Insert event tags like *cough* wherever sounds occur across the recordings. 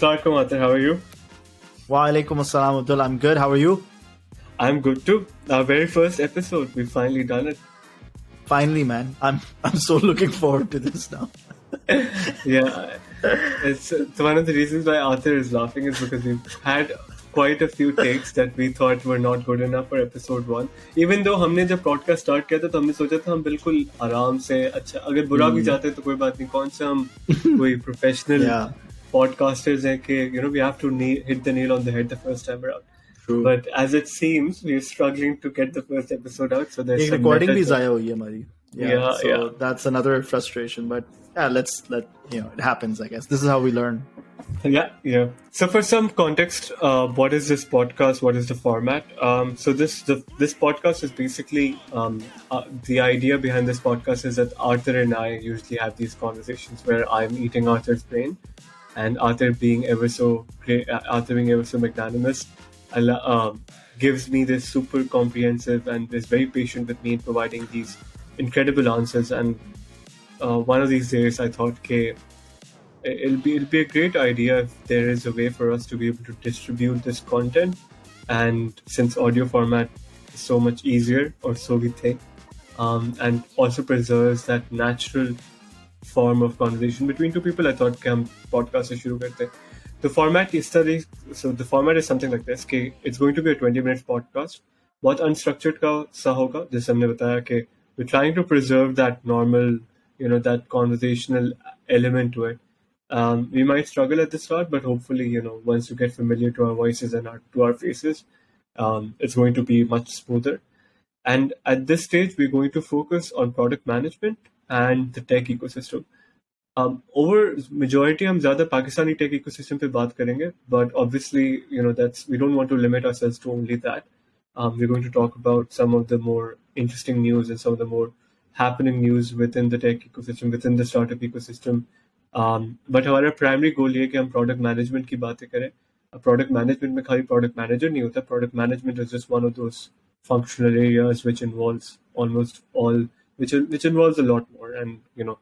Assalamualaikum, how are you? Waalaikum assalam, Abdul. I'm good. How are you? I'm good too. Our very first episode, we've finally done it. Finally, man. I'm I'm so looking forward to this now. *laughs* yeah, it's, it's, one of the reasons why Aatir is laughing is because we've had quite a few takes that we thought were not good enough for episode one. Even though हमने जब started start किया था तो हमने सोचा था हम बिल्कुल आराम से अच्छा अगर बुरा hmm. *laughs* professional. yeah podcasters like you know we have to hit the nail on the head the first time around. True. but as it seems we're struggling to get the first episode out so there's recording bhi zaya yeah, yeah so yeah. that's another frustration but yeah let's let you know it happens i guess. This is how we learn. Yeah yeah. So for some context uh, what is this podcast? What is the format? Um, so this the, this podcast is basically um, uh, the idea behind this podcast is that aatir and i usually have these conversations where i'm eating aatir's brain and Aatir being ever so great, uh, Aatir being ever so magnanimous, um, gives me this super comprehensive and is very patient with me in providing these incredible answers. And uh, one of these days, I thought, okay it'll be it'll be a great idea if there is a way for us to be able to distribute this content and since audio format is so much easier or so we think um, and also preserves that natural form of conversation between two people i thought कि हम podcast से शुरू करते हैं the format is study so the format is something like this कि it's going to be a 20 minutes podcast बहुत unstructured का सा होगा जैसे हमने बताया कि we're trying to preserve that normal you know that conversational element to it um, we might struggle at the start, but hopefully, you know, once you get familiar to our voices and our, to our faces, um, it's going to be much smoother. And at this stage, we're going to focus on product management and the tech ecosystem. Um, over majority, हम ज़्यादा Pakistani tech ecosystem पे बात करेंगे, but obviously, you know, that's we don't want to limit ourselves to only that. Um, we're going to talk about some of the more interesting news and some of the more happening news within the tech ecosystem, within the startup ecosystem. Um, but हमारा primary goal ये है कि हम product management की बातें करें product management में खाली प्रोडक्ट मैनेजर नहीं होता product management is just one of those functional areas which involves almost all which which involves a lot more. And you know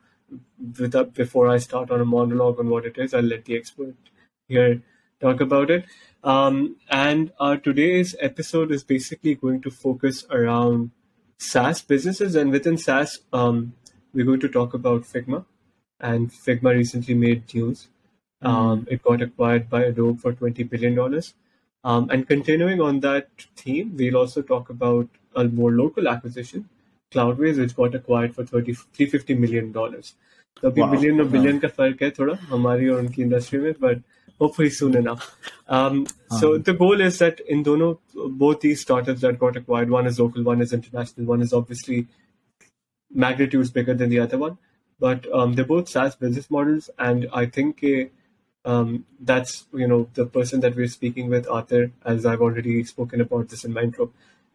without before I start on a monologue on what it is I'll let the expert here talk about it. Um, and our today's episode is basically going to focus around SaaS businesses. And within SaaS um, we're going to talk about Figma. And Figma recently made news. Um, it got acquired by Adobe for twenty billion dollars. Um, and continuing on that theme, we'll also talk about a more local acquisition, Cloudways, which got acquired for 30, 350 million dollars. तो अभी million और billion का फर्क है थोड़ा हमारी और उनकी इंडस्ट्री में but hopefully soon enough. Um, so um, the goal is that in Dono, both these startups that got acquired, one is local, one is international, one is obviously magnitudes bigger than the other one, but um, they're both SaaS business models, and I think um, that's you know the person that we're speaking with, Aatir, as I've already spoken about this in my intro,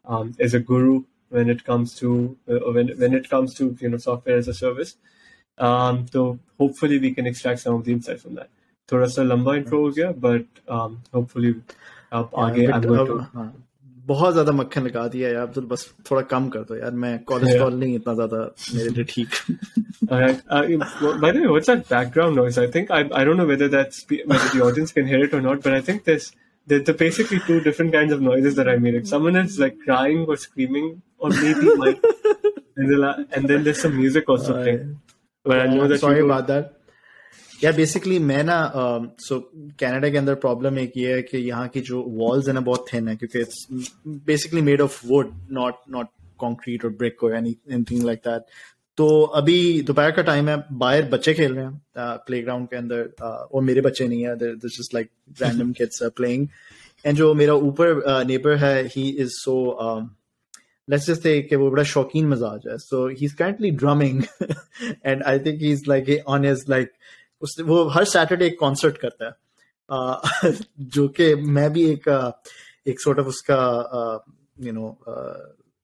um, is a guru when it comes to uh, when when it comes to you know software as a service. Um, so hopefully we can extract some of the insight from that. थोड़ा सा लंबा intro हो गया, but um, hopefully आप आगे Yeah, I'm but, going uh, to हाँ, बहुत ज्यादा मक्खन लगा दिया यार अब्दुल बस थोड़ा कम कर दो यार मैं कोलेस्ट्रॉल नहीं इतना ज्यादा मेरे लिए ठीक *laughs* Alright. Uh, by the way, what's that background noise? I think I I don't know whether that's whether the audience can hear it or not, but I think there's there's the basically two different kinds of noises that I'm hearing. Someone is like crying or screaming, or maybe like, and, then, uh, and then there's some music also playing. But I know that sorry you about that या basically मैं ना सो Canada के अंदर problem एक ये है कि यहाँ की जो वॉल्स है ना बहुत थिन है क्योंकि it's basically made of wood not not concrete और ब्रिक और एनीथिंग लाइक दैट तो अभी दोपहर का टाइम है बाहर बच्चे खेल रहे हैं प्ले ग्राउंड के अंदर uh, और मेरे बच्चे नहीं है this just like random kids playing and जो मेरा ऊपर नेबर है he is so let's just say कि वो बड़ा शौकीन मिजाज है so he's currently drumming *laughs* and I think he's like on his like उस वो हर सैटरडे एक कॉन्सर्ट करता है uh, *laughs* जो कि मैं भी एक uh, एक sort of उसका यू नो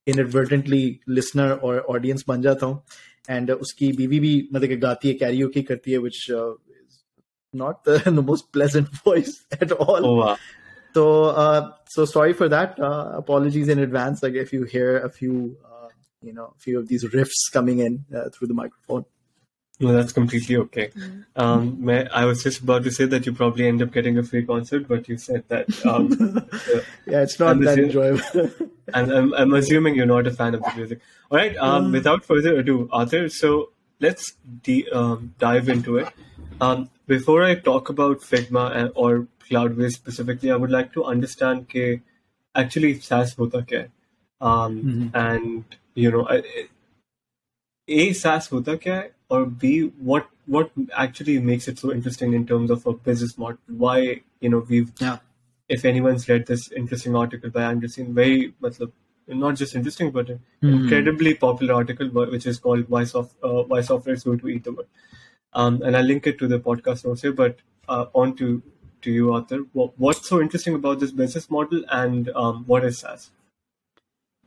इनएडवर्टेंटली लिसनर और ऑडियंस बन जाता हूँ एंड उसकी बीवी भी मतलब कि गाती है कैरियोकी करती है which not the *laughs* most pleasant voice at all Oh wow. so, uh, so sorry for that. Uh, apologies in advance. Like if you hear a few, uh, you know, a few of these riffs coming in uh, through the microphone. No, that's completely okay. Mm. Um, may, I was just about to say that you probably end up getting a free concert, but you said that. Um, *laughs* yeah, it's not I'm that enjoyable. *laughs* and I'm, I'm, assuming you're not a fan of the music. All right. Um, mm. Without further ado, Aatir, so let's de- um, dive into it. Um, before I talk about Figma and, or Cloudways specifically, I would like to understand ke actually SaaS hota kya hai? Um, mm-hmm. And you know, a SaaS hota kya hai? or B, what what actually makes it so interesting in terms of a business model? Why you know we've yeah. if anyone's read this interesting article by Andreessen, very matlab, not just interesting but an mm-hmm. incredibly popular article which is called Why, Soft, uh, Why Software is Going to Eat the World um, and I'll link it to the podcast notes here. But uh, on to to you, Aatir. What, what's so interesting about this business model, and um, what is SaaS?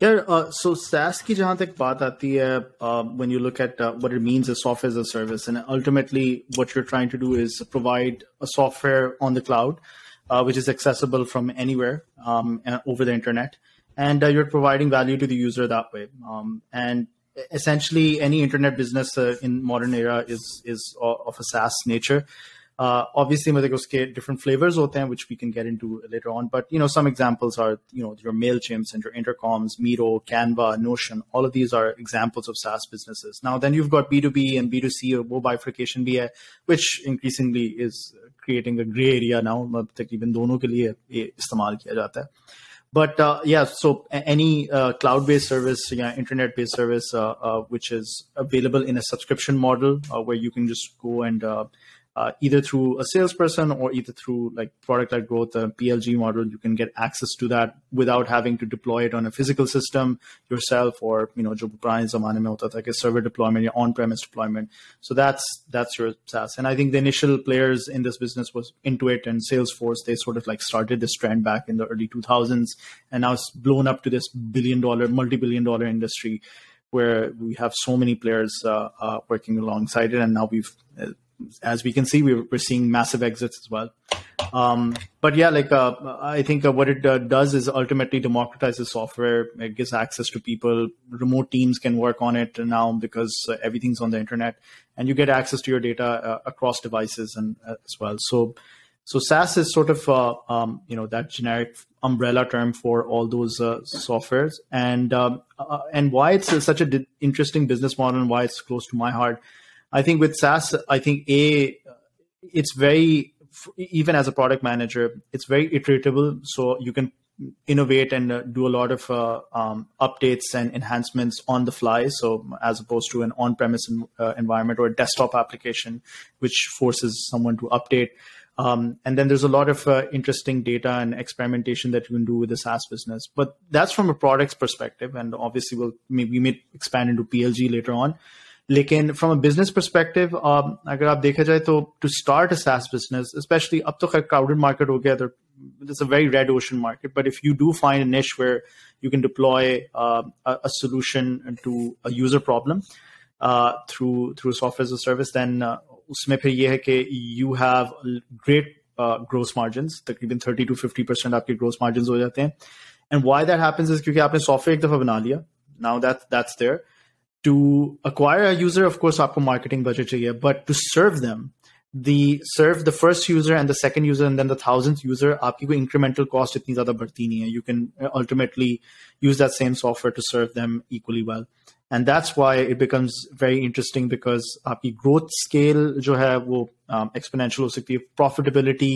Yeah, uh, so SaaS ki jahan tak baat aati hai, uh, when you look at uh, what it means as software as a service, and ultimately what you're trying to do is provide a software on the cloud, which is accessible from anywhere um, over the internet and uh, you're providing value to the user that way. Um, and essentially, any internet business uh, in modern era is is of a SaaS nature. Uh, obviously, मतलब उसके different flavors होते हैं, which we can get into later on. But you know, some examples are you know your Mailchimps and your Intercoms, Miro, Canva, Notion. All of these are examples of SaaS businesses. Now, then you've got B2B and B2C or वो bifurcation भी है, which increasingly is creating a gray area now. तकरीबन दोनों के लिए ये इस्तेमाल किया जाता है. But uh, yeah, so any uh, cloud-based service, yeah, internet-based service, uh, uh, which is available in a subscription model, uh, where you can just go and uh, either through a salesperson or either through like product led growth, a PLG model, you can get access to that without having to deploy it on a physical system yourself or, you know, jo Brian or mein hota tha, server deployment, your on-premise deployment. So that's, that's your SaaS. And I think the initial players in this business was Intuit and Salesforce. They sort of like started this trend back in the early 2000s and now it's blown up to this billion dollar, multi-billion dollar industry where we have so many players uh, uh, working alongside it. And now we've uh, as we can see, we're, we're seeing massive exits as well. Um, but yeah, like uh, I think uh, what it uh, does is ultimately democratizes software. It gives access to people. Remote teams can work on it now because uh, everything's on the internet, and you get access to your data uh, across devices and uh, as well. So, so SaaS is sort of um, you know that generic umbrella term for all those softwares, and um, and why it's such an interesting business model and why it's close to my heart I think with SaaS, I think a it's very even as a product manager, it's very iteratable. So you can innovate and uh, do a lot of uh, um, updates and enhancements on the fly. So as opposed to an on-premise uh, environment or a desktop application, which forces someone to update. Um, and then there's a lot of uh, interesting data and experimentation that you can do with the SaaS business. But that's from a product's perspective, and obviously we'll we may expand into PLG later on. लेकिन from a business perspective अगर आप देखा जाए तो to start a SaaS business, especially up to a crowded market हो गया it's a very red ocean market. But if you do find a niche where you can deploy uh, a, a, solution to a user problem uh, through through software as a service, then uh, उसमें फिर ये है कि you have great uh, gross margins, तकरीबन 30 to 50 percent आपके gross margins हो जाते हैं. And why that happens is क्योंकि आपने software एक दफा बना लिया. Now that that's there to acquire a user of course aapko marketing budget chahiye but to serve them the serve the first user and the second user and then the thousandth user aapki koi incremental cost itni zyada badhti nahi hai you can uh, ultimately use that same software to serve them equally well. And that's why it becomes very interesting because aapki growth scale jo hai wo um, exponential ho sakti hai profitability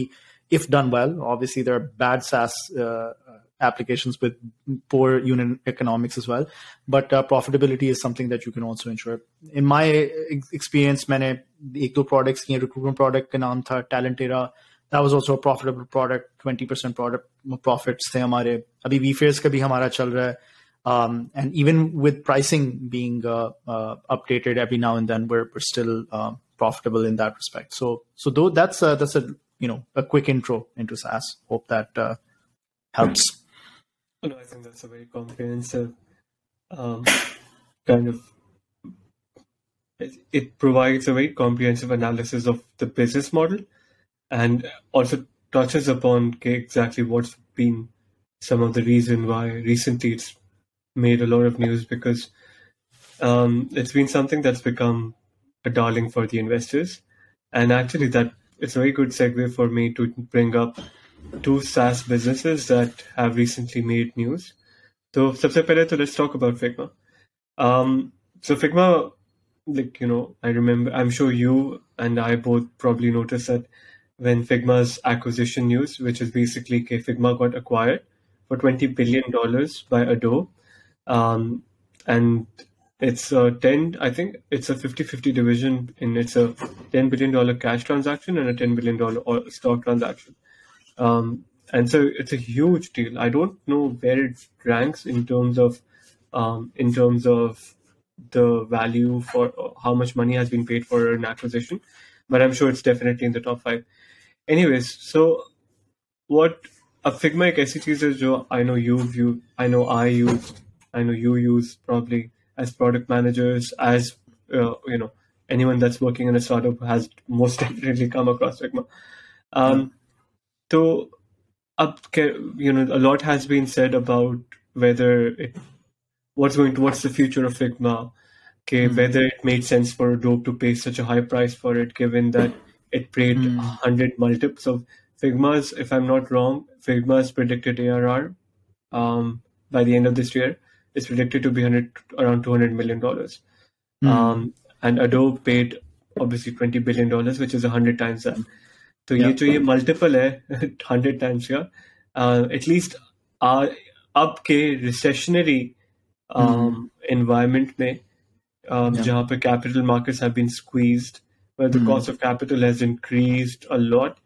if done well obviously there are bad saas uh, applications with poor unit economics as well. But uh, profitability is something that you can also ensure. In my experience, मैंने एक दो products किए recruitment product का नाम था Talentera. That was also a profitable product. 20% product profits थे हमारे. अभी VFairs का भी हमारा चल रहा है. Um, and even with pricing being uh, uh, updated every now and then, we're, we're still uh, profitable in that respect. So, so though that's a, that's a you know a quick intro into SaaS. Hope that uh, helps. No, I think that's a very comprehensive um, kind of. It, it provides a very comprehensive analysis of the business model, and also touches upon exactly what's been some of the reason why recently it's made a lot of news because um, it's been something that's become a darling for the investors. And actually, that it's a very good segue for me to bring up two SaaS businesses that have recently made news. So, सबसे पहले तो let's talk about Figma. Um, so Figma, like you know, I remember. I'm sure you and I both probably noticed that when Figma's acquisition news, which is basically okay, Figma got acquired for twenty billion dollars by Adobe, um, and it's a 10 i think it's a 50-50 division in it's a 10 billion dollar cash transaction and a 10 billion dollar stock transaction um, and so it's a huge deal i don't know where it ranks in terms of um, in terms of the value for how much money has been paid for an acquisition but i'm sure it's definitely in the top five anyways so what a figma एक ऐसी चीज है जो I know you've used I know I used I know you use probably as product managers, as uh, you know, anyone that's working in a startup has most definitely *laughs* come across Figma. Um, so, up, you know, a lot has been said about whether it, what's going to, what's the future of Figma, okay, mm-hmm. whether it made sense for Adobe to pay such a high price for it, given that it paid mm-hmm. 100 multiples of Figma's, if I'm not wrong, Figma's predicted ARR um, by the end of this year is predicted to be 100, around 200 million dollars. Mm. Um, and Adobe paid obviously 20 billion dollars, which is 100 times that. So yeah. ये जो ये multiple है 100 times का uh, at least uh, अब के recessionary um, mm. environment में um, yeah. जहाँ पे capital markets have been squeezed, where the mm. cost of capital has increased a lot,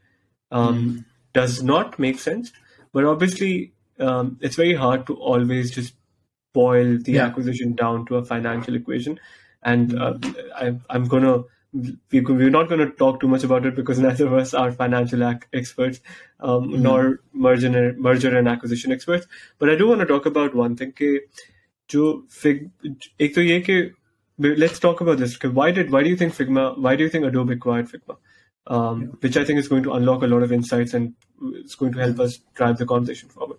um, mm. does not make sense. But obviously, um, it's very hard to always just boil the yeah. acquisition down to a financial equation. And uh, I, am gonna we, we're not going to talk too much about it because neither of us are financial ac- experts um, mm-hmm. nor merger and, merger and acquisition experts. But I do want to talk about one thing. Ke, jo fig, ek to ye ke, let's talk about this. Why did why do you think Figma? Why do you think Adobe acquired Figma? Um, yeah. Which I think is going to unlock a lot of insights and it's going to help us drive the conversation forward.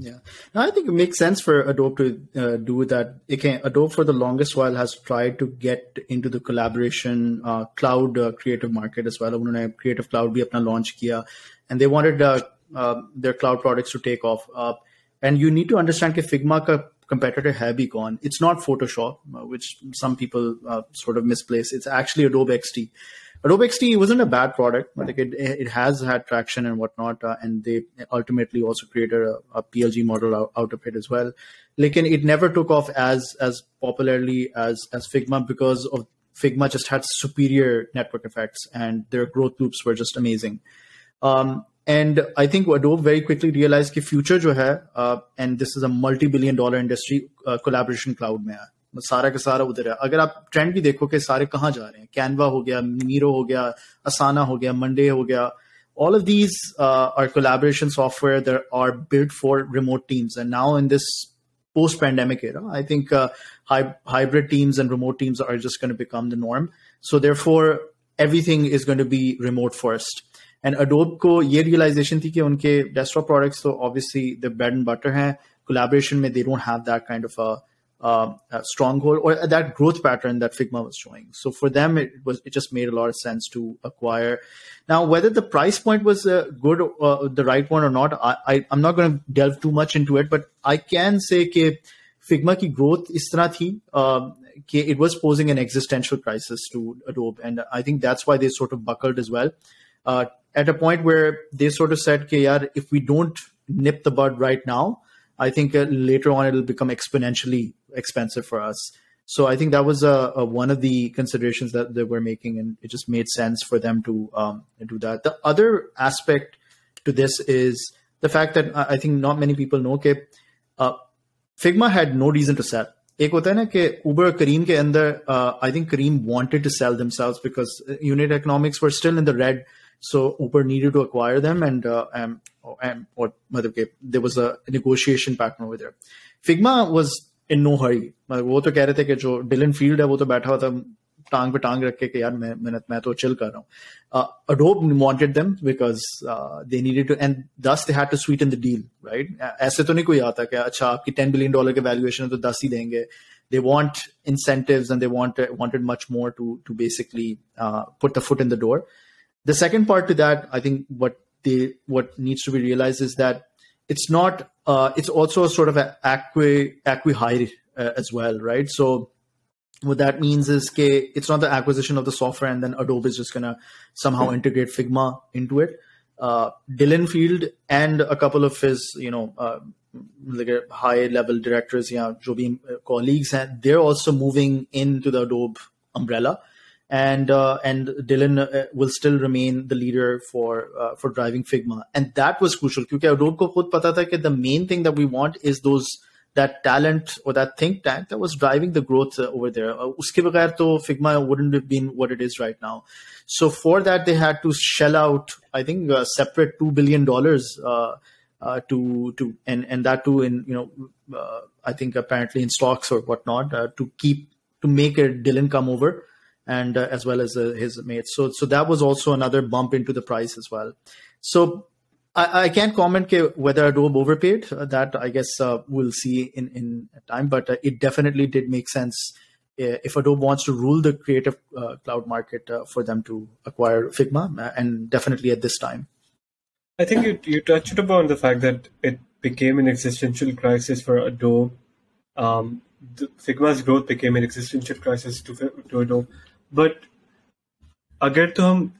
Yeah, now, I think it makes sense for Adobe to uh, do that. Again, Adobe for the longest while has tried to get into the collaboration uh, cloud uh, creative market as well. उन्होंने Creative Cloud भी अपना launch किया, and they wanted uh, uh, their cloud products to take off. Uh, and you need to understand that Figma का competitor है भी कौन. It's not Photoshop, which some people sort of misplace. It's actually Adobe XD. Adobe XD wasn't a bad product, but like it, it has had traction and whatnot, uh, and they ultimately also created a, a PLG model out, out, of it as well. Like, and it never took off as as popularly as as Figma because of Figma just had superior network effects and their growth loops were just amazing. Um, and I think Adobe very quickly realized that future jo hai, uh, and this is a multi-billion dollar industry, uh, collaboration cloud mein hai. सारा का सारा उधर है अगर आप trend भी देखो कि सारे कहाँ जा रहे हैं कैनवा हो गया मीरो हो गया असाना हो गया मंडे हो गया all of these uh, are collaboration software that are built for remote teams and now in this post pandemic era i think uh, hy- hybrid teams and remote teams are just going to become the norm so therefore everything is going to be remote first and adobe ko ye realization thi ki unke desktop products so obviously the bread and butter hain collaboration mein they don't have that kind of a um, uh, stronghold or that growth pattern that Figma was showing. So for them, it was it just made a lot of sense to acquire. Now, whether the price point was uh, good, uh, the right one or not, I, am not going to delve too much into it, but I can say that Figma ki growth is tarah um, it was posing an existential crisis to Adobe, and I think that's why they sort of buckled as well. Uh, at a point where they sort of said, "Okay, if we don't nip the bud right now, I think uh, later on it'll become exponentially expensive for us. So I think that was a, a, one of the considerations that they were making, and it just made sense for them to um, do that. The other aspect to this is the fact that I think not many people know that uh, Figma had no reason to sell. एक होता है ना कि उबर Careem के अंदर I think Careem wanted to cell themselves because unit economics were still in the red so Uber needed to acquire them, and uh, and, and or there was a negotiation partner over there. Figma was in no hurry. वो तो कह रहे थे कि जो Dylan field है वो तो बैठा हुआ था टांग पे टांग रख के कि यार मैं मैं मैं तो चिल कर रहा हूँ Adobe wanted them because they needed to and दस they had to sweeten the deal right ऐसे तो नहीं कोई आता कि अच्छा आपकी टेन बिलियन डॉलर के वैल्यूएशन है तो दस ही देंगे they want incentives and they want wanted much more to to basically uh, put the foot in the door. The second part to that, I think, what they what needs to be realized is that it's not. Uh, it's also a sort of an acqui acqui uh, as well, right? So what that means is that it's not the acquisition of the software and then Adobe is just gonna somehow integrate Figma into it. Uh, Dylan Field and a couple of his, you know, uh, like high level directors, yeah, jo uh, colleagues, and they're also moving into the Adobe umbrella. And uh, and Dylan uh, will still remain the leader for uh, for driving Figma, and that was crucial because Adobe ko khud pata tha the main thing that we want is those that talent or that think tank that was driving the growth uh, over there. Uh, uske bagair to Figma wouldn't have been what it is right now. So for that, they had to shell out, I think, a separate two billion dollars uh, uh, to to and and that too in you know, uh, I think apparently in stocks or whatnot uh, to keep to make a Dylan come over and as well as his mates. So so that was also another bump into the price as well. So I, I can't comment whether Adobe overpaid. Uh, that I guess uh, we'll see in in time, but uh, it definitely did make sense uh, if Adobe wants to rule the creative uh, cloud market uh, for them to acquire Figma, and definitely at this time. I think you you touched upon the fact that it became an existential crisis for Adobe. Um, Figma's growth became an existential crisis to to Adobe, but अगर तो हम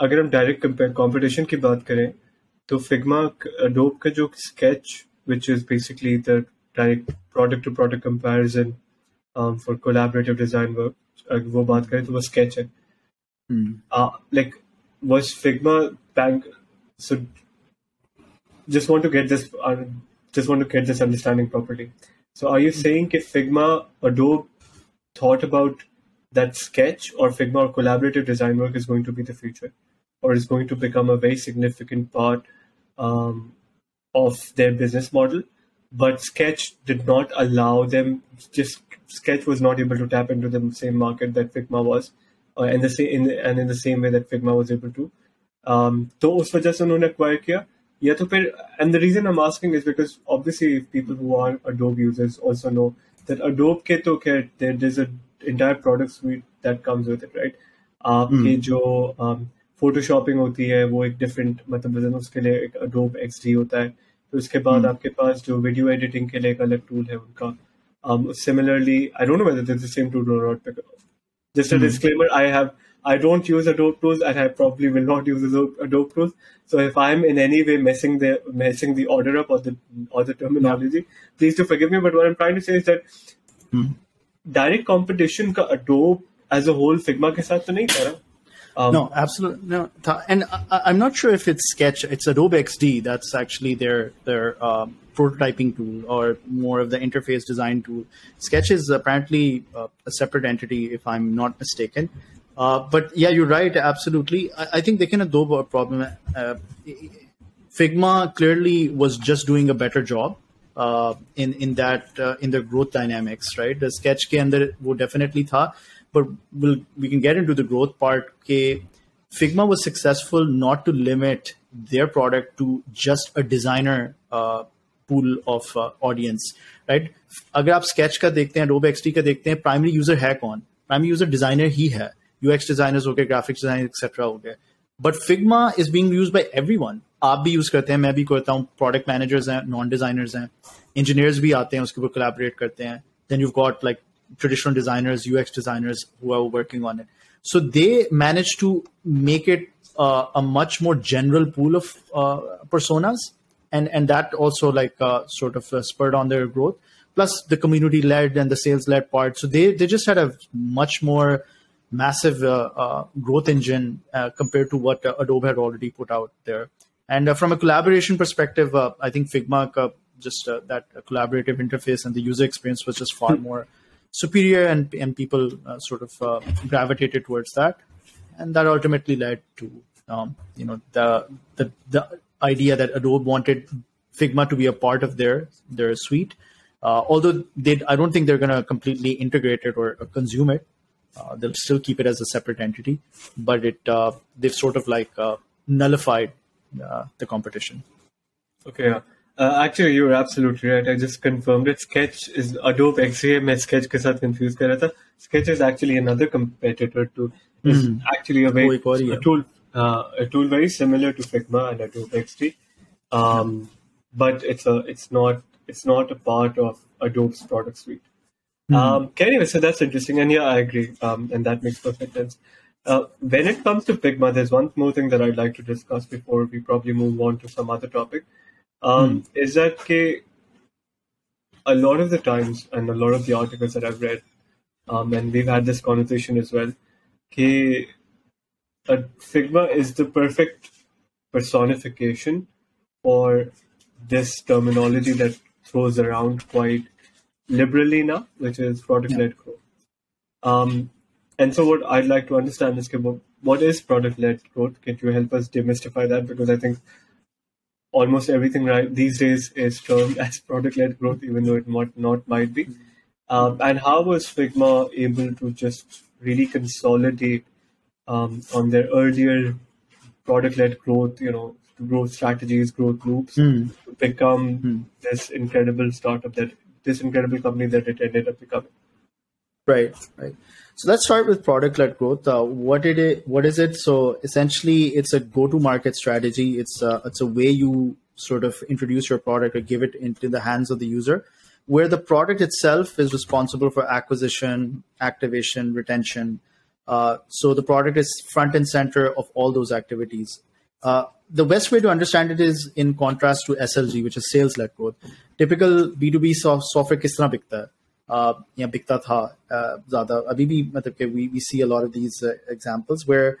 अगर हम direct competition की बात करें तो Figma dope का जो Sketch which is basically the direct product to product comparison for collaborative design work अगर वो बात करें तो वो स्केच है। Like was Figma bank just want to get this just want to get this understanding property so I you sang Figma Adobe thought about that sketch or Figma or collaborative design work is going to be the future or is going to become a very significant part um, of their business model. But Sketch did not allow them. Just Sketch was not able to tap into the same market that Figma was, uh, and the same in, and in the same way that Figma was able to. Um, तो उस वजह से उन्होंने acquire किया या तो फिर and the reason I'm asking is because obviously people who are Adobe users also know that Adobe के तो खैर there, there's an entire product suite that comes with it right आपके mm. जो um, फोटोशॉपिंग होती है वो एक different मतलब उसके लिए एक अडोब एक्स होता है तो उसके बाद hmm. आपके पास जो वीडियो एडिटिंग के लिए एक अलग टूल है उनका similarly I don't know whether this the same tool और not just a disclaimer I have I don't use Adobe tools, and I probably will not use Adobe tools. So if I'm in any way messing the messing the order up or the or the terminology, yeah. please do forgive me. But what I'm trying to say is that hmm. direct competition का Adobe as a whole Figma के साथ तो नहीं करा um, no, absolutely no. And I, am not sure if it's Sketch. It's Adobe XD. That's actually their their um, prototyping tool or more of the interface design tool. Sketch is apparently uh, a separate entity, if I'm not mistaken. Uh, but yeah, you're right. Absolutely. I, I think they can Adobe a problem. Uh, Figma clearly was just doing a better job. Uh, in in that uh, in the growth dynamics, right? The sketch के अंदर वो definitely था, but we'll, we can get into the growth part. Okay, Figma was successful not to limit their product to just a designer uh, pool of uh, audience, right? अगर आप sketch का देखते हैं Adobe XD का देखते हैं primary user है कौन primary user designer ही है UX designers हो गए graphics designers etc हो गए but Figma is being used by everyone आप भी यूज करते हैं मैं भी करता हूँ प्रोडक्ट मैनेजर्स हैं नॉन डिजाइनर्स हैं इंजीनियर्स भी आते हैं उसके ऊपर कोलैबोरेट करते हैं then you got like traditional designers, UX designers who are working on it. So they managed to make it uh, a much more general pool of uh, personas, and and that also like uh, sort of uh, spurred on their growth. Plus the community led and the sales led part. So they they just had a much more massive uh, uh, growth engine compared to what Adobe had already put out there. And from a collaboration perspective, I think Figma just that collaborative interface and the user experience was just far more superior and, and people uh, sort of uh, gravitated towards that. And that ultimately led to um, you know the, the the idea that adobe wanted figma to be a part of their their suite. Uh, although they i don't think they're going to completely integrate it or, consume it. Uh, they'll still keep it as a separate entity. But it uh, they've sort of like uh, nullified the competition okay Uh, actually, you're absolutely right. I just confirmed it. Sketch is Adobe XDA. मैं Sketch के साथ confused कर रहा था. Sketch is actually another competitor to. Is Hmm. actually a very वो एक और ही a है. tool uh, a tool very similar to Figma and Adobe XD, um, but it's a it's not it's not a part of Adobe's product suite. Um, okay, anyway, so that's interesting, and yeah, I agree, um, and that makes perfect sense. Uh, when it comes to Figma, there's one more thing that I'd like to discuss before we probably move on to some other topic. Um, Is that a lot of the times, and a lot of the articles that I've read, um, and we've had this conversation as well, uh, Figma is the perfect personification for this terminology that throws around quite liberally now, which is product-led growth. Um, and so, what I'd like to understand is, what- is product-led growth? Can you help us demystify that? Because I think almost everything right these days is termed *laughs* as product-led growth, even though it might not might be. Um, and how was Figma able to just really consolidate um, on their earlier product-led growth, you know, growth strategies, growth loops, to become this incredible startup that this incredible company that it ended up becoming? Right, right. So let's start with product-led growth. Uh, what it is, what is it? So essentially, it's a go-to-market strategy. It's a, it's a way you sort of introduce your product or give it into the hands of the user, where the product itself is responsible for acquisition, activation, retention. Uh, so the product is front and center of all those activities. Uh, the best way to understand it is in contrast to SLG, which is sales-led growth. Typical B2B software is tarah bikta hai? या बिकता था uh, ज़्यादा अभी भी मतलब कि we, we see a lot of these uh, examples where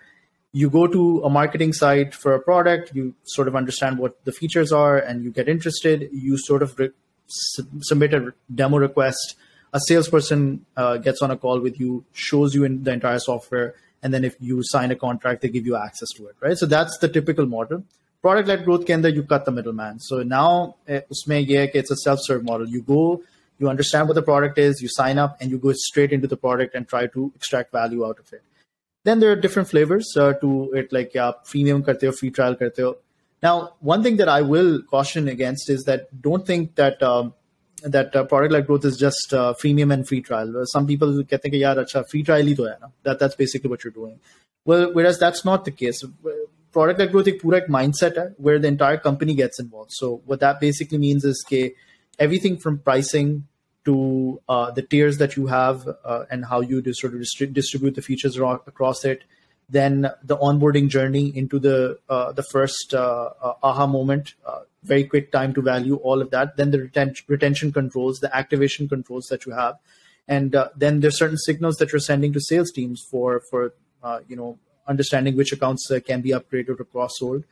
you go to a marketing site for a product, you sort of understand what the features are, and you get interested. You sort of re- s- submit a demo request. A salesperson uh, gets on a call with you, shows you in the entire software, and then if you sign a contract, they give you access to it, right? So that's the typical model. Product-led growth के अंदर you cut the middleman. So now eh, उसमें ये है कि it's a self-serve model. You go, you understand what the product is, you sign up, and you go straight into the product and try to extract value out of it. Then there are different flavors uh, to it, like yeah, freemium karte ho, free trial karte ho. Now, one thing that I will caution against is that don't think that um, that uh, product like growth is just uh, freemium and free trial. Uh, some people get think, yeah, acha, free trial hi to hai na. That that's basically what you're doing. Well, whereas that's not the case. Product like growth, a pure mindset hai, where the entire company gets involved. So what that basically means is that everything from pricing to uh, the tiers that you have uh, and how you sort of distri- distribute the features ro- across it. Then the onboarding journey into the uh, the first uh, uh, aha moment, uh, very quick time to value, all of that. Then the reten- retention controls, the activation controls that you have, and then there's certain signals that you're sending to sales teams for for you know understanding which accounts can be upgraded or cross sold.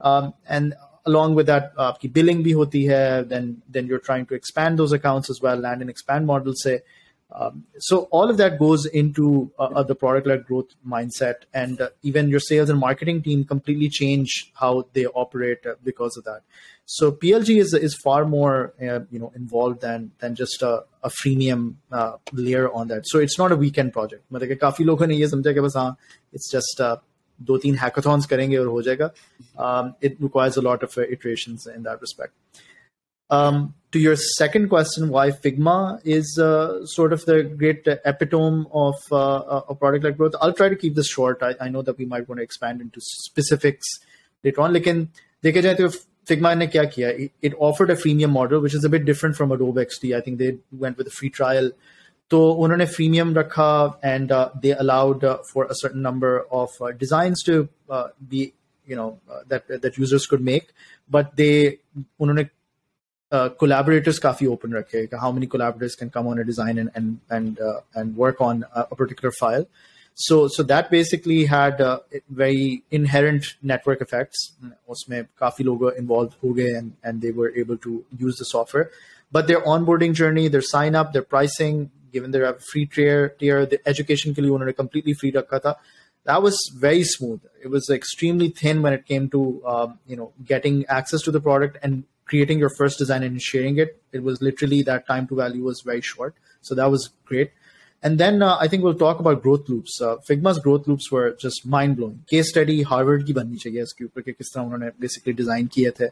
Um, and along with that, uh, आपकी billing भी होती है. Then then you're trying to expand those accounts as well, land and expand model say. Um, so all of that goes into uh, uh, the product-led growth mindset, and uh, even your sales and marketing team completely change how they operate uh, because of that. So PLG is is far more uh, you know involved than than just a, a freemium uh, layer on that. So it's not a weekend project. मतलब कि काफी लोगों ने ये समझा कि बस हाँ it's just uh, दो तीन hackathons करेंगे और हो जाएगा. Um, it requires a lot of uh, iterations in that respect. Um, to your second question, why Figma is uh, sort of the great uh, epitome of uh, a product like growth, I'll try to keep this short. I, I know that we might want to expand into specifics later on. लेकिन देखे जाए तो Figma ने क्या किया? It, it offered a freemium model, which is a bit different from Adobe XD. I think they went with a free trial. तो उन्होंने freemium रखा and uh, they allowed uh, for a certain number of uh, designs to uh, be, you know, uh, that that users could make, but they उन्होंने uh, collaborators काफी open रखे कि how many collaborators can come on a design and and and uh, and work on a, a particular file. So so that basically had uh, very inherent network effects. उसमें काफी लोग involved हो गए and and they were able to use the software. But their onboarding journey, their sign up, their pricing, given their free tier, tier the education के लिए उन्होंने completely free रखा था. That was very smooth. It was extremely thin when it came to um, you know getting access to the product and creating your first design and sharing it. It was literally that time to value was very short. So that was great. And then uh, I think we'll talk about growth loops. Uh, Figma's growth loops were just mind blowing. Case study Harvard की बननी चाहिए इसके ऊपर कि किस तरह उन्होंने basically design किए थे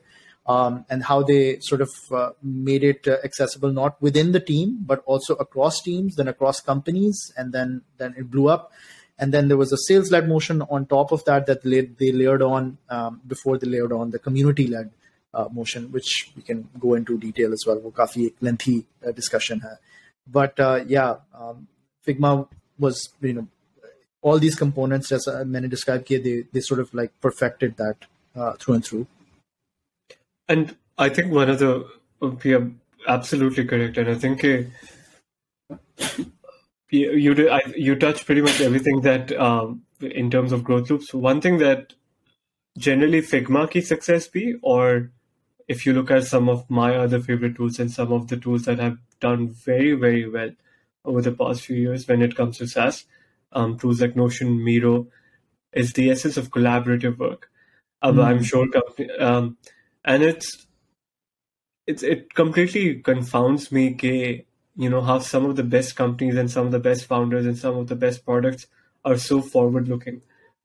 um, and how they sort of uh, made it uh, accessible not within the team but also across teams, then across companies, and then then it blew up. And then there was a sales led motion on top of that that they, they layered on um, before they layered on the community led uh, motion, which we can go into detail as well. वो काफी lengthy uh, discussion है. But uh, yeah, um, Figma was you know all these components as मैंने described किए they they sort of like perfected that uh, through and through. And I think one of the are absolutely correct, and I think uh, you you, I, you touched pretty much everything that um, in terms of growth loops. One thing that generally Figma key success be, or if you look at some of my other favorite tools and some of the tools that have done very very well over the past few years when it comes to SaaS, um, tools like Notion, Miro, is the essence of collaborative work. mm I'm sure, um, and it's it's it completely confounds me. Ke, you know how some of the best companies and some of the best founders and some of the best products are so forward looking.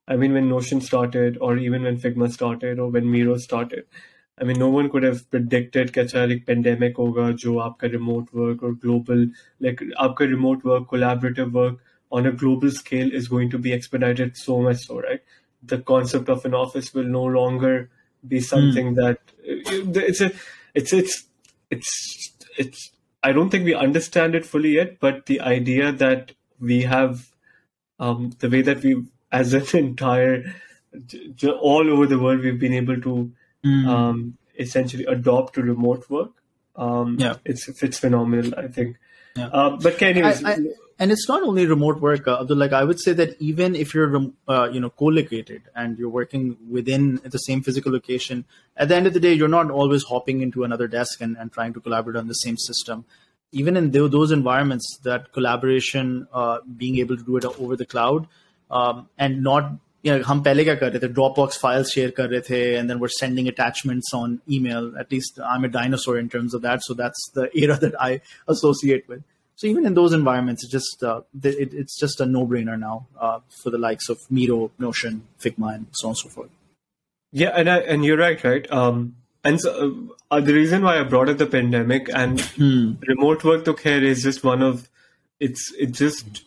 I mean, when Notion started, or even when Figma started, or when Miro started, I mean, no one could have predicted कि अच्छा एक pandemic होगा जो आपका remote work or global like आपका remote work, collaborative work on a global scale is going to be expedited so much so, right? The concept of an office will no longer be something mm. that it's a it's it's it's it's I don't think we understand it fully yet, but the idea that we have um, the way that we, as an *laughs* entire, all over the world, we've been able to mm. um, essentially adopt to remote work. Um, yeah, it's it's phenomenal. I think. Yeah. Uh, but anyways, I, I, and it's not only remote work. Uh, like I would say that even if you're uh, you know co-located and you're working within the same physical location, at the end of the day, you're not always hopping into another desk and, and trying to collaborate on the same system. Even in those environments, that collaboration, uh, being able to do it over the cloud, um, and not you know, हम पहले क्या कर रहे थे Dropbox files share कर रहे थे and then we're sending attachments on email. At least I'm a dinosaur in terms of that, so that's the era that *laughs* I associate with. So even in those environments, it's just uh, it, it's just a no-brainer now uh, for the likes of Miro, Notion, Figma, and so on and so forth. Yeah, and I, and you're right, right? Um, and so, uh, the reason why I brought up the pandemic and hmm. remote work to care is just one of it's it just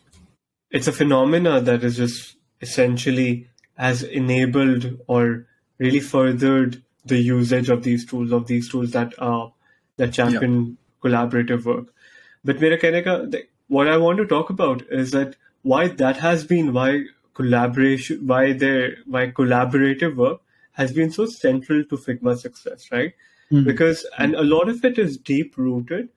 it's a phenomena that is just essentially has enabled or really furthered the usage of these tools of these tools that are that champion yeah. collaborative work but मेरा कहने का what I want to talk about is that why that has been why collaboration why their why collaborative work has been so central to Figma's success, right? Mm-hmm. Because and a lot of it is deep rooted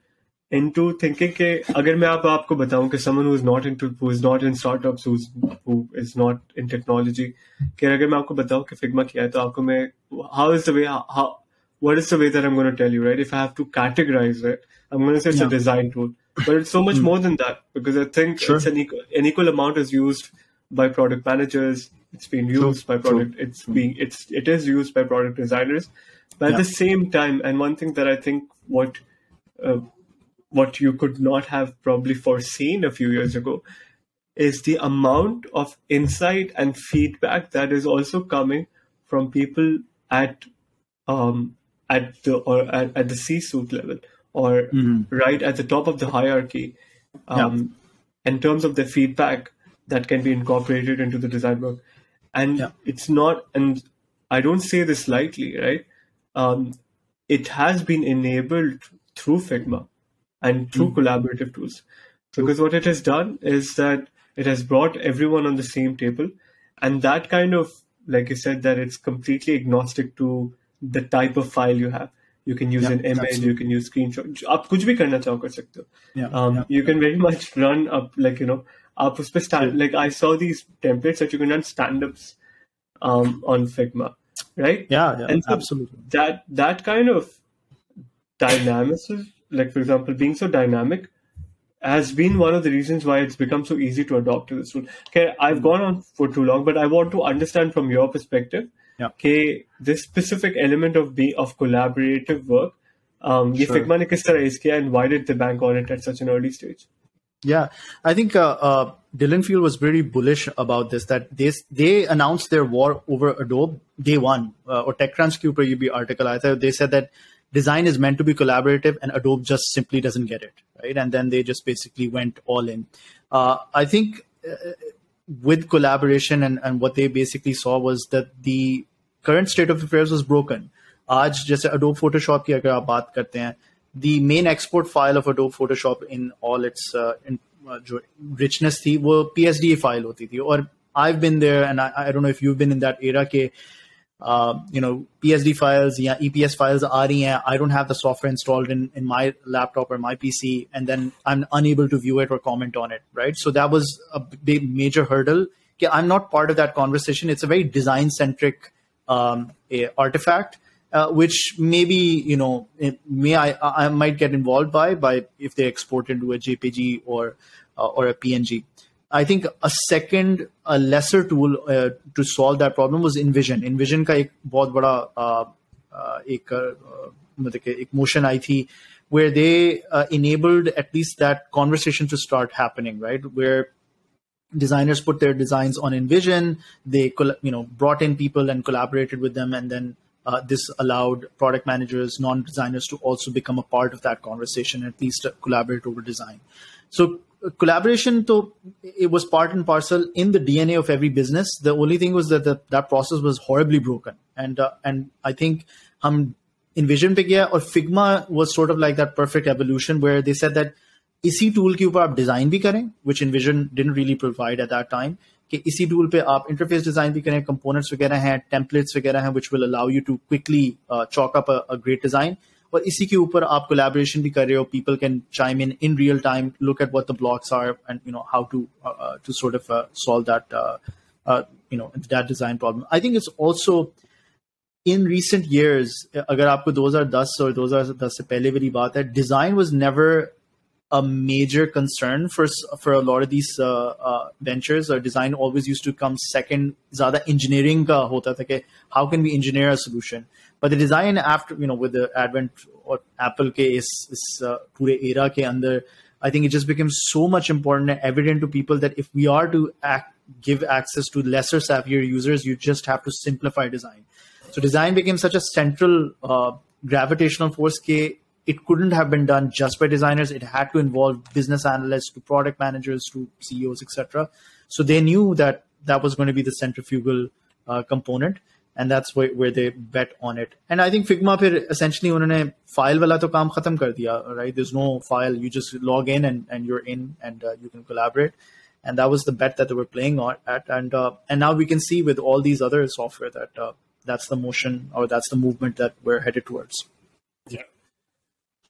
into thinking के अगर मैं आप आपको बताऊं कि someone who is not into who is not in startups who's who is not in technology कि अगर मैं आपको बताऊं कि Figma क्या है तो आपको मैं how is the way how what is the way that I'm going to tell you right if I have to categorize it I'm going to say it's yeah. a design tool, but it's so much mm. more than that because I think sure. it's an equal, an equal amount is used by product managers. It's being used True. by product. True. It's being it's it is used by product designers. But yeah. at the same time, and one thing that I think what uh, what you could not have probably foreseen a few years ago is the amount of insight and feedback that is also coming from people at um, at the or at, at the C-suite level or mm-hmm. right at the top of the hierarchy um, yeah. in terms of the feedback that can be incorporated into the design work. And yeah. it's not, and I don't say this lightly, right? Um, it has been enabled through Figma and through mm-hmm. collaborative tools. Because what it has done is that it has brought everyone on the same table. And that kind of, like you said, that it's completely agnostic to the type of file you have you can use yeah, an image absolutely. you can use screenshot आप कुछ भी करना चाहो कर सकते हो yeah, um, yeah, you can very much run up like you know आप उस पे stand like I saw these templates that you can run stand-ups um, on Figma right yeah, yeah and so absolutely that that kind of dynamicism like for example being so dynamic has been one of the reasons why it's become so easy to adopt to this tool. Okay, I've mm. gone on for too long, but I want to understand from your perspective yeah. कि this specific element of be of collaborative work um, ये sure. Figma ने किस तरह raise किया and why did they bank on it at such an early stage? Yeah, I think uh, uh, Dylan Field was very bullish about this. That they they announced their war over Adobe day one, uh, or TechCrunch के ऊपर ये भी article आया था. They said that design is meant to be collaborative, and Adobe just simply doesn't get it, right? And then they just basically went all in. Uh, I think uh, with collaboration and and what they basically saw was that the current state of affairs was broken. आज जैसे Adobe Photoshop की अगर आप बात करते हैं the main export file of Adobe Photoshop in all its uh, in, uh, जो richness थी वो PSD file होती थी और I've been there and I, I don't know if you've been in that era के uh, you know psd files yeah eps files are yeah i don't have the software installed in, in my laptop or my pc and then i'm unable to view it or comment on it right? So that was a big major hurdle. Yeah, i'm not part of that conversation. It's a very design centric um, artifact uh, which maybe you know may I, I might get involved by by if they export into a jpg or uh, or a png I think a second a lesser tool uh, to solve that problem was InVision. InVision का एक बहुत बड़ा uh, uh, एक मतलब कि एक motion आई थी where they uh, enabled at least that conversation to start happening, right? Where designers put their designs on InVision, they you know brought in people and collaborated with them, and then uh, this allowed product managers, non-designers to also become a part of that conversation, at least uh, collaborate over design. So collaboration to it was part and parcel in the dna of every business. The only thing was that that process was horribly broken. And uh, and i think hum InVision gaya or figma was sort of like that perfect evolution where they said that isi tool ke upar aap design bhi karein, which InVision didn't really provide at that time ke isi tool pe aap interface design bhi karein, components hai, templates hai, which will allow you to quickly uh, chalk up a great design. और इसी के ऊपर आप collaboration भी कर रहे हो people can chime in in real time look at what the blocks are and you know how to to sort of solve that you know that design problem I think it's also in recent years अगर आपको 2010 और 2010 से पहले वाली बात है design was never a major concern for for a lot of these uh, uh, ventures. Or design always used to come second. Zyada engineering ka hota tha ke how can we engineer a solution? But the design after you know with the advent or apple ke is is uh, era ke under i think it just became so much important and evident to people that if we are to act, give access to lesser savvier users you just have to simplify design. So design became such a central uh, gravitational force ke it couldn't have been done just by designers. It had to involve business analysts, to product managers, to CEOs, etc. So they knew that that was going to be the centrifugal uh, component, and that's where, where they bet on it. And I think Figma फिर essentially उन्होंने file वाला तो काम खत्म कर दिया, right? There's no file. You just log in and, and you're in, and uh, you can collaborate. And that was the bet that they were playing on at, and uh, and now we can see with all these other software that uh, that's the motion or that's the movement that we're headed towards. Yeah.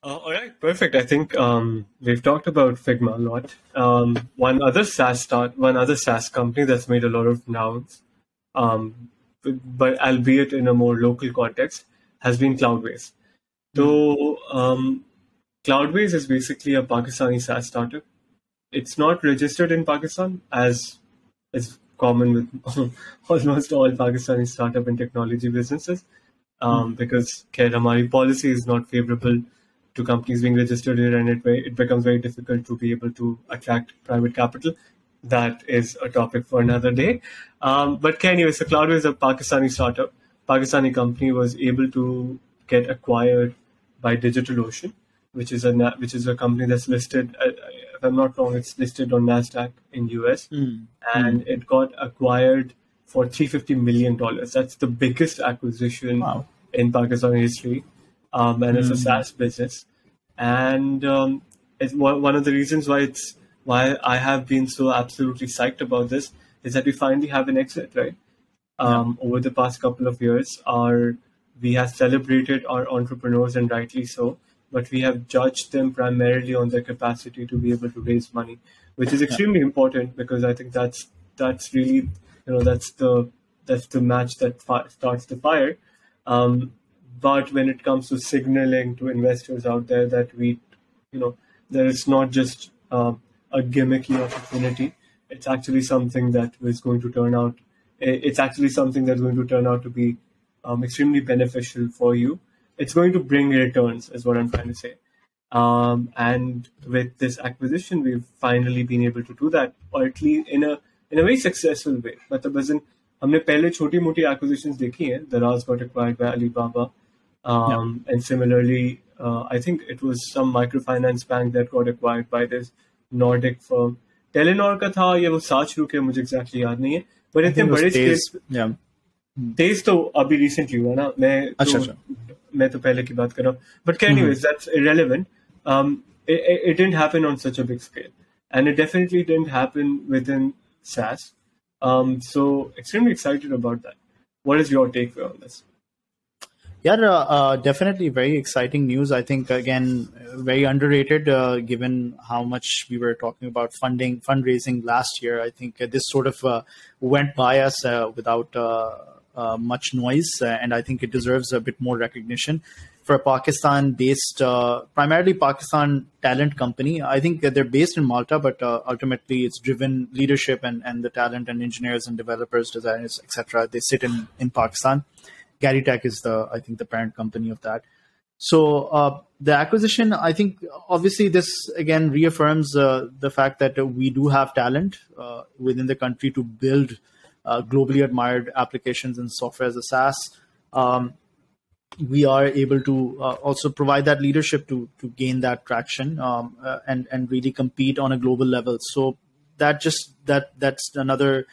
Uh, all right, perfect. I think um, we've talked about Figma a lot. Um, one other SaaS start, one other SaaS company that's made a lot of nouns, um, but albeit in a more local context, has been Cloudways. So um, Cloudways is basically a Pakistani SaaS startup. It's not registered in Pakistan as is common with *laughs* almost all Pakistani startup and technology businesses, um, because Khair, policy is not favorable to companies being registered here, and it it becomes very difficult to be able to attract private capital. That is a topic for another day. Um, but anyway, so Cloudways is a Pakistani startup. Pakistani company was able to get acquired by DigitalOcean, which is a which is a company that's listed. Uh, if I'm not wrong, it's listed on Nasdaq in US, mm. and mm. it got acquired for 350 million dollars. That's the biggest acquisition wow. in Pakistani history um, and it's a hmm. SaaS business. And um, it's one, one of the reasons why it's why I have been so absolutely psyched about this is that we finally have an exit, right? Um, yeah. Over the past couple of years, our we have celebrated our entrepreneurs and rightly so, but we have judged them primarily on their capacity to be able to raise money, which is extremely yeah. important because I think that's that's really you know that's the that's the match that fi- starts the fire. Um, but when it comes to signaling to investors out there that we, you know, there is not just uh, a gimmicky opportunity. It's actually something that is going to turn out. It's actually something that's going to turn out to be um, extremely beneficial for you. It's going to bring returns, is what I'm trying to say. Um, and with this acquisition, we've finally been able to do that, or at least in a in a very successful way. मतलब as in हमने पहले छोटी मोटी acquisitions देखी हैं. Daraz got acquired by Alibaba, um, and similarly, uh, I think it was some microfinance bank that got acquired by this Nordic firm. Telenor का था या वो सात शुरू किया मुझे एग्जैक्टली याद नहीं है बट इतने बड़े स्केल तेज तो अभी रिसेंटली हुआ ना मैं अच्छा, तो, अच्छा. मैं तो पहले की बात कर रहा हूँ but anyways that's irrelevant um, it, it didn't happen on such a big scale. And it definitely didn't happen within SaaS. Um, so extremely excited about that. What is your take on this? Yeah, uh, uh, definitely very exciting news. I think again, very underrated uh, given how much we were talking about funding, fundraising last year. I think this sort of uh, went by us uh, without uh, much noise, and I think it deserves a bit more recognition for a Pakistan-based, primarily Pakistan talent company. I think they're based in Malta, but ultimately it's driven leadership and, and the talent and engineers and developers, designers, etc. They sit in in Pakistan. Gaditek is the I think the parent company of that. So uh, the acquisition, I think, obviously this again reaffirms uh, the fact that we do have talent uh, within the country to build uh, globally admired applications and software as a SaaS. Um, we are able to uh, also provide that leadership to to gain that traction um, uh, and and really compete on a global level. So that just that that's another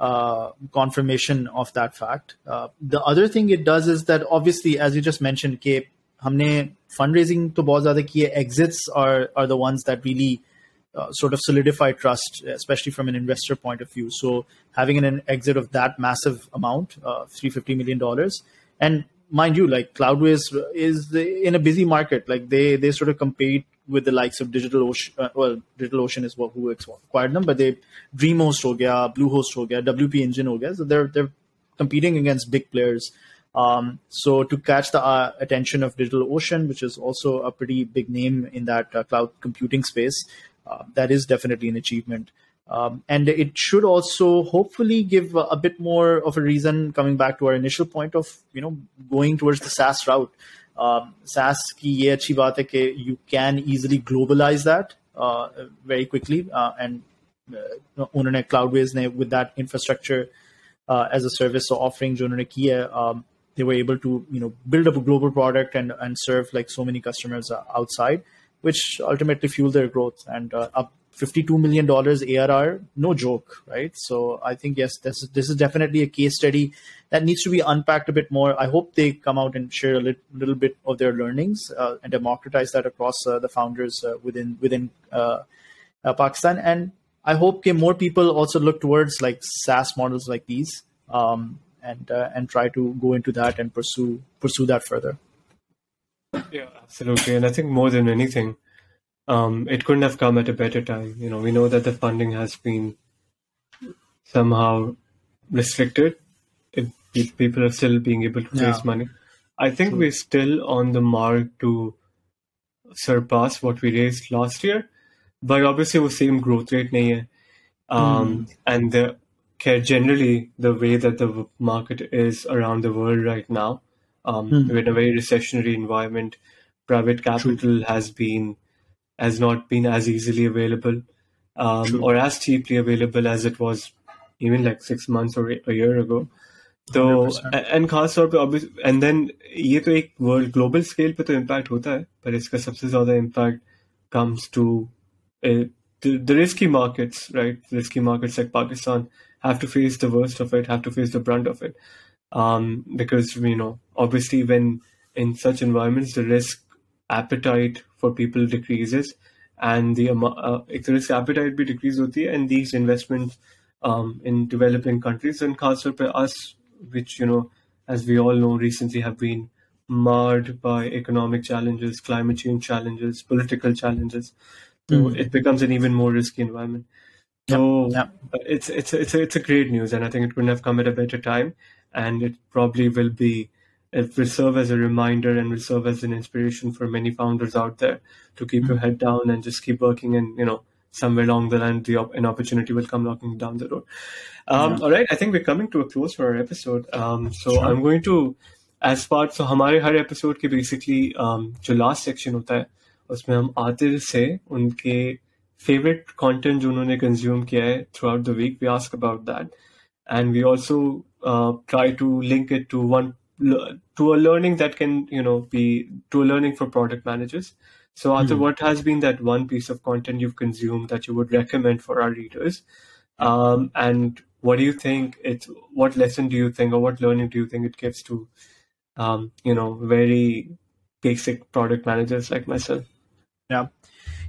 uh, confirmation of that fact. Uh, the other thing it does is that obviously, as you just mentioned, कि हमने fundraising to बहुत ज़्यादा किए exits are are the ones that really uh, sort of solidify trust, especially from an investor point of view. So having an exit of that massive amount, uh, three fifty million dollars, and mind you, like Cloudways is in a busy market. Like they they sort of compete with the likes of Digital Ocean. Uh, well, Digital Ocean is what who acquired them, but they DreamHost ho gaya, Bluehost ho WP Engine ho. So they're they're competing against big players. Um, so to catch the uh, attention of Digital Ocean, which is also a pretty big name in that uh, cloud computing space, uh, that is definitely an achievement. Um, and it should also hopefully give a, a, bit more of a reason coming back to our initial point of you know going towards the SaaS route. Um, SaaS की ये अच्छी बात है कि you can easily globalize that uh, very quickly uh, and uh, उन्होंने cloudways ने with that infrastructure as a service so offering जो उन्होंने की um, they were able to you know build up a global product and and serve like so many customers outside which ultimately fuel their growth and uh, up $52 million ARR, no joke, right? So I think, yes, this, this is definitely a case study that needs to be unpacked a bit more. I hope they come out and share a little, little bit of their learnings uh, and democratize that across uh, the founders uh, within within uh, uh, Pakistan. And I hope okay, more people also look towards like SaaS models like these um, and uh, and try to go into that and pursue pursue that further. Yeah, absolutely. And I think more than anything, um, it couldn't have come at a better time. You know, we know that the funding has been somehow restricted. It, people are still being able to raise money. I think True. we're still on the mark to surpass what we raised last year, but obviously the same growth rate. Um, mm. And the generally the way that the market is around the world right now, um, mm. we're in a very recessionary environment. Private capital True. has been has not been as easily available um, or as cheaply available as it was even like six months or a year ago. तो and खास तौर पे and then ये तो एक world global scale पे तो impact होता है पर इसका सबसे ज्यादा impact comes to the risky markets, right? Risky markets like Pakistan have to face the worst of it, have to face the brunt of it. Um, because, you know, obviously when in such environments, the risk appetite for people decreases and the uh, risk appetite be decrease hoti and these investments um, in developing countries and खास तौर us which you know as we all know recently have been marred by economic challenges climate change challenges political challenges so mm. it becomes an even more risky environment so yep. Yep. it's it's it's a, it's a great news and I think it couldn't have come at a better time and it probably will be it will serve as a reminder and will serve as an inspiration for many founders out there to keep mm-hmm. your head down and just keep working and you know somewhere along the line the an opportunity will come knocking down the door um, yeah. all right i think we're coming to a close for our episode um, so sure. i'm going to as part so हमारे हर episode के basically um, जो last section होता है उसमें हम आतिर से उनके favourite content जो उन्होंने कंज्यूम किया है throughout the week we ask about that and we uh, try to link it to one to a learning that can you know be to a learning for product managers. So Aatir, mm. what has been that one piece of content you've consumed that you would recommend for our readers? Um, and what do you think it's what lesson do you think or what learning do you think it gives to um, you know very basic product managers like myself? Yeah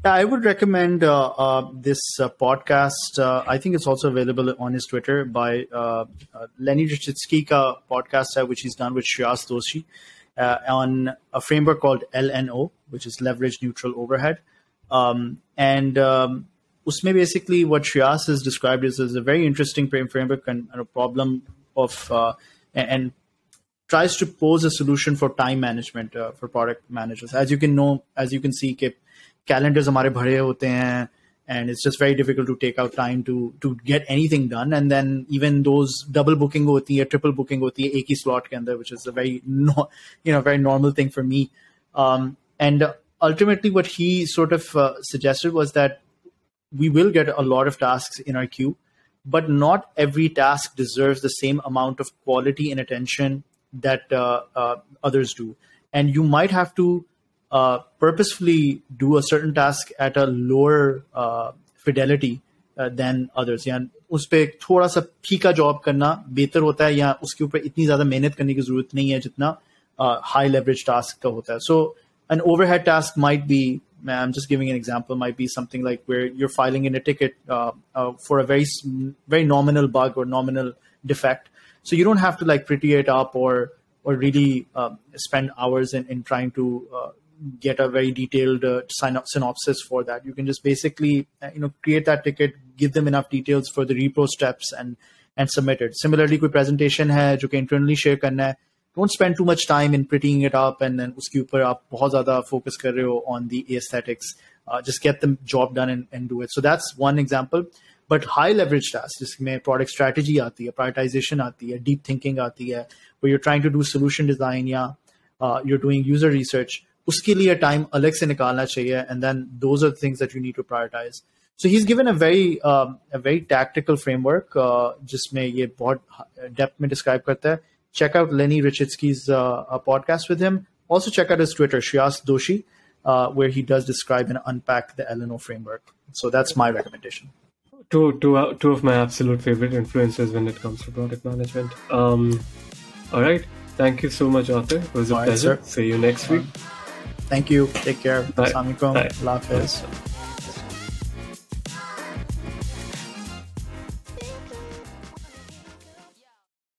yeah, I would recommend uh, uh, this uh, podcast. Uh, I think it's also available on his Twitter by uh, uh, Lenny Rachitsky ka podcast, which he's done with Shreyas Doshi on a framework called LNO, which is Leverage Neutral Overhead. Um, and um, usme basically what Shreyas has described is, is a very interesting framework and, and a problem of and, and tries to pose a solution for time management for product managers. As you can know, as you can see, calendars हमारे भरे होते हैं and it's just very difficult to take out time to to get anything done and then even those double booking hoti hai triple booking hoti hai ek hi slot ke andar which is a very no, you know very normal thing for me um, and ultimately what he sort of uh, suggested was that we will get a lot of tasks in our queue but not every task deserves the same amount of quality and attention that uh, uh, others do and you might have to uh, purposefully do a certain task at a lower uh, fidelity uh, than others या उस पर थोड़ा सा फीका job करना बेहतर होता है या उसके ऊपर इतनी ज़्यादा मेहनत करने की ज़रूरत नहीं है जितना हाई लेवरेज टास्क का होता है सो an overhead task might be I'm just giving an example might be something like where you're filing in a ticket uh, uh, for a very very nominal bug or nominal defect so you don't have to like pretty it up or or really uh, spend hours in, in trying to get a very detailed uh, synopsis for that. You can just basically, uh, you know, create that ticket, give them enough details for the repro steps, and and submit it. Similarly, कोई presentation है जो कि internally share करना है, don't spend too much time in prettying it up and then उसके ऊपर आप बहुत ज़्यादा focus कर रहे हो on the aesthetics. Uh, just get the job done and, and do it. So that's one example. But high leverage tasks, जिसमें product strategy आती है, prioritization आती है, deep thinking आती है, where you're trying to do solution design या uh, you're doing user research उसके time time अलग से निकालना चाहिए and then those are things that you need to prioritize. So he's given a very, very a very tactical framework जिसमें ये बहुत depth में describe करता है check out Lenny Rachitsky's uh, uh podcast with him. Also, check out his Twitter, Shreyas Doshi, uh, where he does describe and unpack the LNO framework. So that's my recommendation. Two, two, uh, two of my absolute favorite influences when it comes to product management. Um, all right. Thank you so much, Aatir. It was a all pleasure. Right, See you next week. Thank you. Take care. Assalamualaikum. Hafiz.